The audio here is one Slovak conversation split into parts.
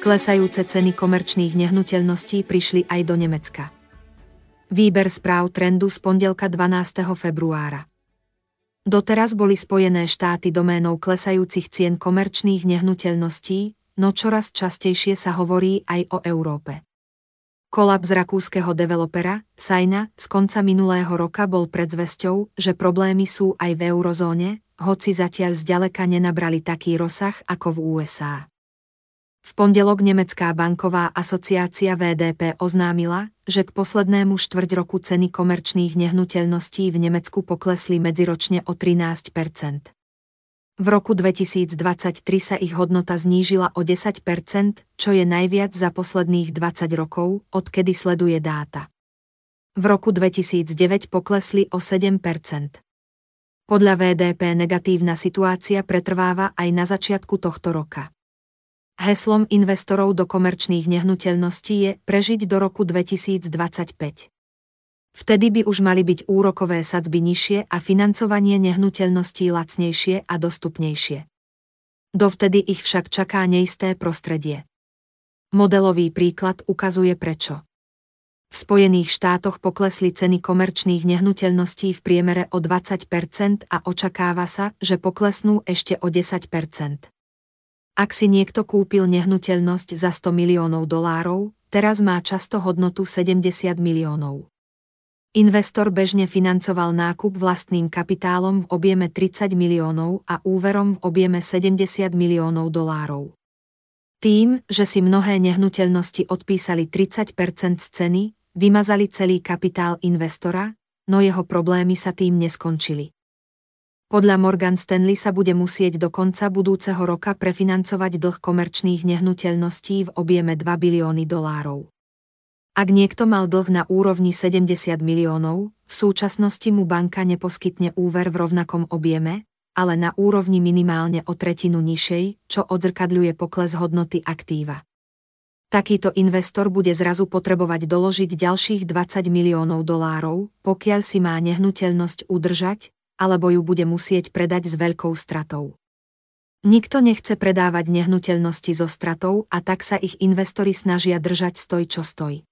Klesajúce ceny komerčných nehnuteľností prišli aj do Nemecka. Výber správ trendu z pondelka 12. februára. Doteraz boli Spojené štáty doménou klesajúcich cien komerčných nehnuteľností, no čoraz častejšie sa hovorí aj o Európe. Kolaps rakúskeho developera, Sajna, z konca minulého roka bol predzvesťou, že problémy sú aj v eurozóne, hoci zatiaľ zďaleka nenabrali taký rozsah ako v USA. V pondelok Nemecká banková asociácia VDP oznámila, že k poslednému štvrť roku ceny komerčných nehnuteľností v Nemecku poklesli medziročne o 13% V roku 2023 sa ich hodnota znížila o 10% čo je najviac za posledných 20 rokov, odkedy sleduje dáta. V roku 2009 poklesli o 7 Podľa VDP negatívna situácia pretrváva aj na začiatku tohto roka. Heslom investorov do komerčných nehnuteľností je prežiť do roku 2025. Vtedy by už mali byť úrokové sadzby nižšie a financovanie nehnuteľností lacnejšie a dostupnejšie. Dovtedy ich však čaká neisté prostredie. Modelový príklad ukazuje prečo. V Spojených štátoch poklesli ceny komerčných nehnuteľností v priemere o 20% a očakáva sa, že poklesnú ešte o 10 ak si niekto kúpil nehnuteľnosť za 100 miliónov dolárov, teraz má často hodnotu 70 miliónov. Investor bežne financoval nákup vlastným kapitálom v objeme 30 miliónov a úverom v objeme 70 miliónov dolárov. Tým, že si mnohé nehnuteľnosti odpísali 30 z ceny, vymazali celý kapitál investora, no jeho problémy sa tým neskončili. Podľa Morgan Stanley sa bude musieť do konca budúceho roka prefinancovať dlh komerčných nehnuteľností v objeme 2 bilióny dolárov. Ak niekto mal dlh na úrovni 70 miliónov, v súčasnosti mu banka neposkytne úver v rovnakom objeme, ale na úrovni minimálne o tretinu nižšej, čo odzrkadľuje pokles hodnoty aktíva. Takýto investor bude zrazu potrebovať doložiť ďalších 20 miliónov dolárov, pokiaľ si má nehnuteľnosť udržať, alebo ju bude musieť predať s veľkou stratou. Nikto nechce predávať nehnuteľnosti so stratou a tak sa ich investori snažia držať stoj čo stoj.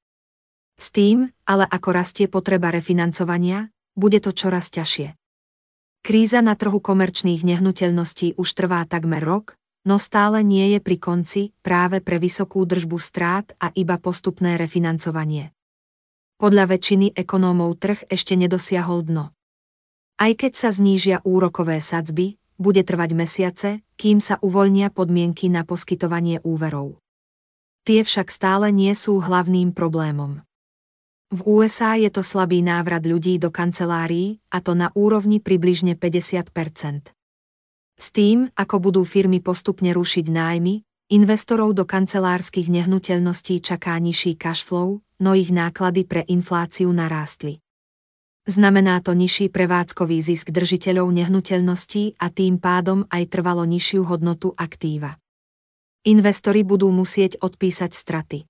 S tým, ale ako rastie potreba refinancovania, bude to čoraz ťažšie. Kríza na trhu komerčných nehnuteľností už trvá takmer rok, no stále nie je pri konci práve pre vysokú držbu strát a iba postupné refinancovanie. Podľa väčšiny ekonómov trh ešte nedosiahol dno. Aj keď sa znížia úrokové sadzby, bude trvať mesiace, kým sa uvoľnia podmienky na poskytovanie úverov. Tie však stále nie sú hlavným problémom. V USA je to slabý návrat ľudí do kancelárií, a to na úrovni približne 50 S tým, ako budú firmy postupne rušiť nájmy, investorov do kancelárskych nehnuteľností čaká nižší cashflow, no ich náklady pre infláciu narástli. Znamená to nižší prevádzkový zisk držiteľov nehnuteľností a tým pádom aj trvalo nižšiu hodnotu aktíva. Investori budú musieť odpísať straty.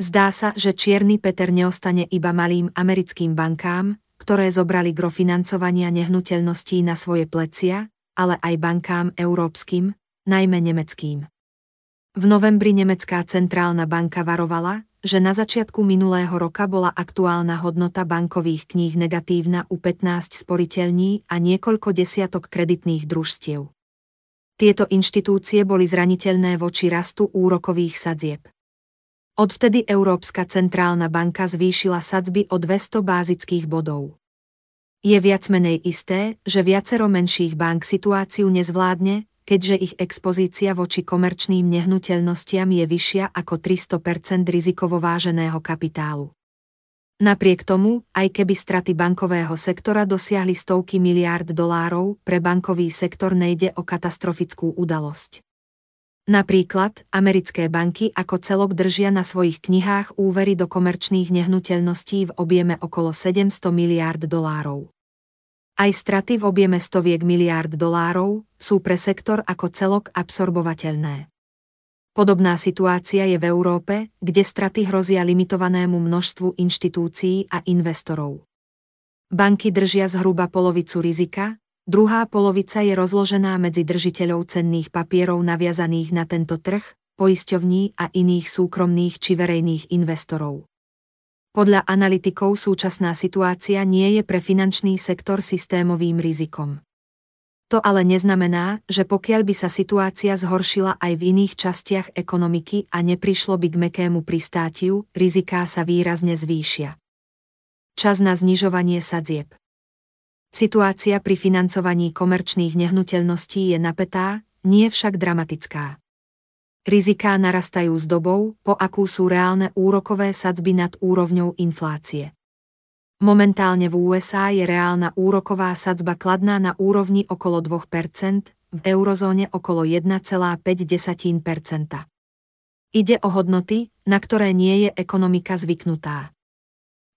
Zdá sa, že Čierny Peter neostane iba malým americkým bankám, ktoré zobrali gro financovania nehnuteľností na svoje plecia, ale aj bankám európskym, najmä nemeckým. V novembri Nemecká centrálna banka varovala, že na začiatku minulého roka bola aktuálna hodnota bankových kníh negatívna u 15 sporiteľní a niekoľko desiatok kreditných družstiev. Tieto inštitúcie boli zraniteľné voči rastu úrokových sadzieb. Odvtedy Európska centrálna banka zvýšila sadzby o 200 bázických bodov. Je viac menej isté, že viacero menších bank situáciu nezvládne, keďže ich expozícia voči komerčným nehnuteľnostiam je vyššia ako 300 rizikovo váženého kapitálu. Napriek tomu, aj keby straty bankového sektora dosiahli stovky miliárd dolárov, pre bankový sektor nejde o katastrofickú udalosť. Napríklad, americké banky ako celok držia na svojich knihách úvery do komerčných nehnuteľností v objeme okolo 700 miliárd dolárov. Aj straty v objeme stoviek miliárd dolárov sú pre sektor ako celok absorbovateľné. Podobná situácia je v Európe, kde straty hrozia limitovanému množstvu inštitúcií a investorov. Banky držia zhruba polovicu rizika, druhá polovica je rozložená medzi držiteľov cenných papierov naviazaných na tento trh, poisťovní a iných súkromných či verejných investorov. Podľa analytikov súčasná situácia nie je pre finančný sektor systémovým rizikom. To ale neznamená, že pokiaľ by sa situácia zhoršila aj v iných častiach ekonomiky a neprišlo by k mekému pristátiu, riziká sa výrazne zvýšia. Čas na znižovanie sadzieb. Situácia pri financovaní komerčných nehnuteľností je napätá, nie však dramatická. Riziká narastajú s dobou, po akú sú reálne úrokové sadzby nad úrovňou inflácie. Momentálne v USA je reálna úroková sadzba kladná na úrovni okolo 2%, v eurozóne okolo 1,5%. Ide o hodnoty, na ktoré nie je ekonomika zvyknutá.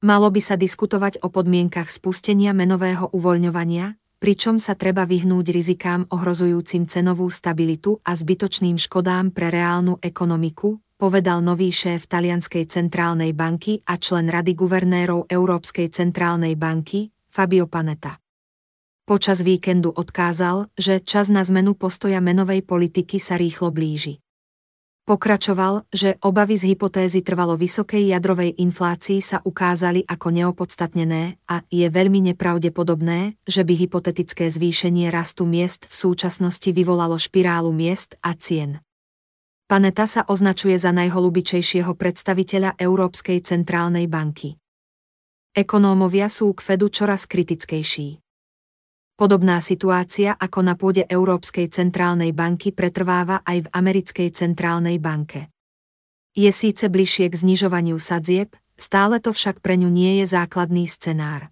Malo by sa diskutovať o podmienkach spustenia menového uvoľňovania, pričom sa treba vyhnúť rizikám ohrozujúcim cenovú stabilitu a zbytočným škodám pre reálnu ekonomiku, povedal nový šéf Talianskej centrálnej banky a člen Rady guvernérov Európskej centrálnej banky, Fabio Panetta. Počas víkendu odkázal, že čas na zmenu postoja menovej politiky sa rýchlo blíži. Pokračoval, že obavy z hypotézy trvalo vysokej jadrovej inflácii sa ukázali ako neopodstatnené a je veľmi nepravdepodobné, že by hypotetické zvýšenie rastu miest v súčasnosti vyvolalo špirálu miest a cien. Paneta sa označuje za najholubičejšieho predstaviteľa Európskej centrálnej banky. Ekonómovia sú k Fedu čoraz kritickejší. Podobná situácia ako na pôde Európskej centrálnej banky pretrváva aj v Americkej centrálnej banke. Je síce bližšie k znižovaniu sadzieb, stále to však pre ňu nie je základný scenár.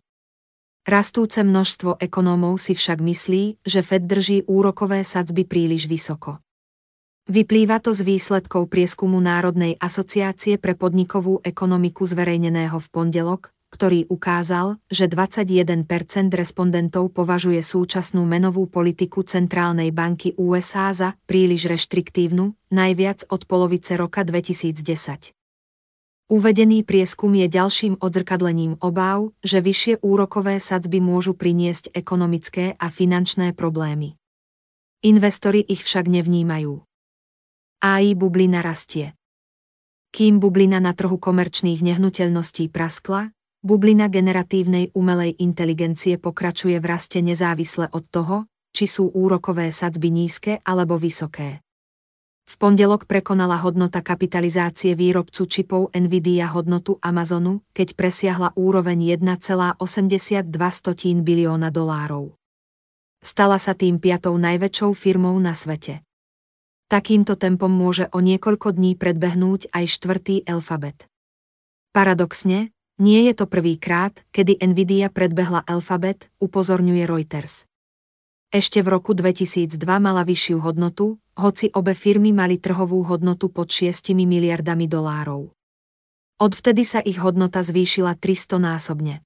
Rastúce množstvo ekonómov si však myslí, že Fed drží úrokové sadzby príliš vysoko. Vyplýva to z výsledkov prieskumu Národnej asociácie pre podnikovú ekonomiku zverejneného v pondelok, ktorý ukázal, že 21% respondentov považuje súčasnú menovú politiku Centrálnej banky USA za príliš reštriktívnu, najviac od polovice roka 2010. Uvedený prieskum je ďalším odzrkadlením obáv, že vyššie úrokové sadzby môžu priniesť ekonomické a finančné problémy. Investori ich však nevnímajú. AI bublina rastie. Kým bublina na trhu komerčných nehnuteľností praskla, bublina generatívnej umelej inteligencie pokračuje v raste nezávisle od toho, či sú úrokové sadzby nízke alebo vysoké. V pondelok prekonala hodnota kapitalizácie výrobcu čipov Nvidia hodnotu Amazonu, keď presiahla úroveň 1,82 bilióna dolárov. Stala sa tým piatou najväčšou firmou na svete. Takýmto tempom môže o niekoľko dní predbehnúť aj štvrtý alfabet. Paradoxne, nie je to prvýkrát, kedy Nvidia predbehla Alphabet, upozorňuje Reuters. Ešte v roku 2002 mala vyššiu hodnotu, hoci obe firmy mali trhovú hodnotu pod 6 miliardami dolárov. Odvtedy sa ich hodnota zvýšila 300 násobne.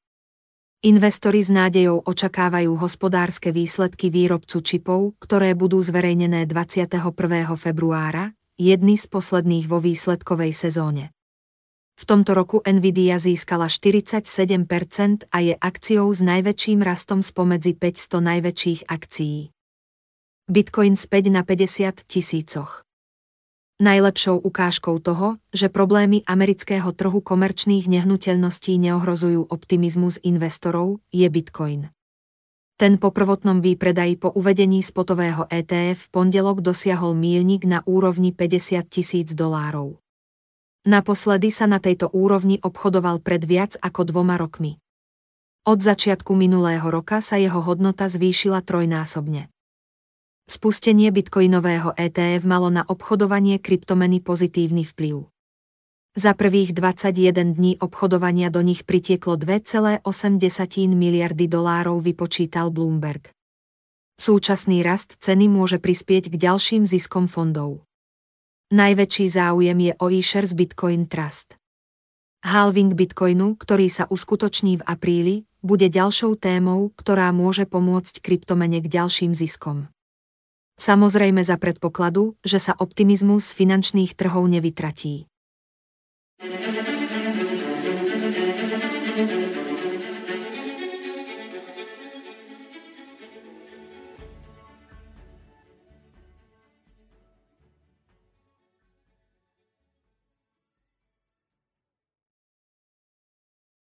Investori s nádejou očakávajú hospodárske výsledky výrobcu čipov, ktoré budú zverejnené 21. februára, jedny z posledných vo výsledkovej sezóne. V tomto roku Nvidia získala 47% a je akciou s najväčším rastom spomedzi 500 najväčších akcií. Bitcoin späť na 50 tisícoch. Najlepšou ukážkou toho, že problémy amerického trhu komerčných nehnuteľností neohrozujú optimizmus investorov, je Bitcoin. Ten po prvotnom výpredaji po uvedení spotového ETF v pondelok dosiahol mílnik na úrovni 50 tisíc dolárov. Naposledy sa na tejto úrovni obchodoval pred viac ako dvoma rokmi. Od začiatku minulého roka sa jeho hodnota zvýšila trojnásobne. Spustenie bitcoinového ETF malo na obchodovanie kryptomeny pozitívny vplyv. Za prvých 21 dní obchodovania do nich pritieklo 2,8 miliardy dolárov vypočítal Bloomberg. Súčasný rast ceny môže prispieť k ďalším ziskom fondov. Najväčší záujem je o eShares Bitcoin Trust. Halving Bitcoinu, ktorý sa uskutoční v apríli, bude ďalšou témou, ktorá môže pomôcť kryptomene k ďalším ziskom. Samozrejme za predpokladu, že sa optimizmus finančných trhov nevytratí. thank you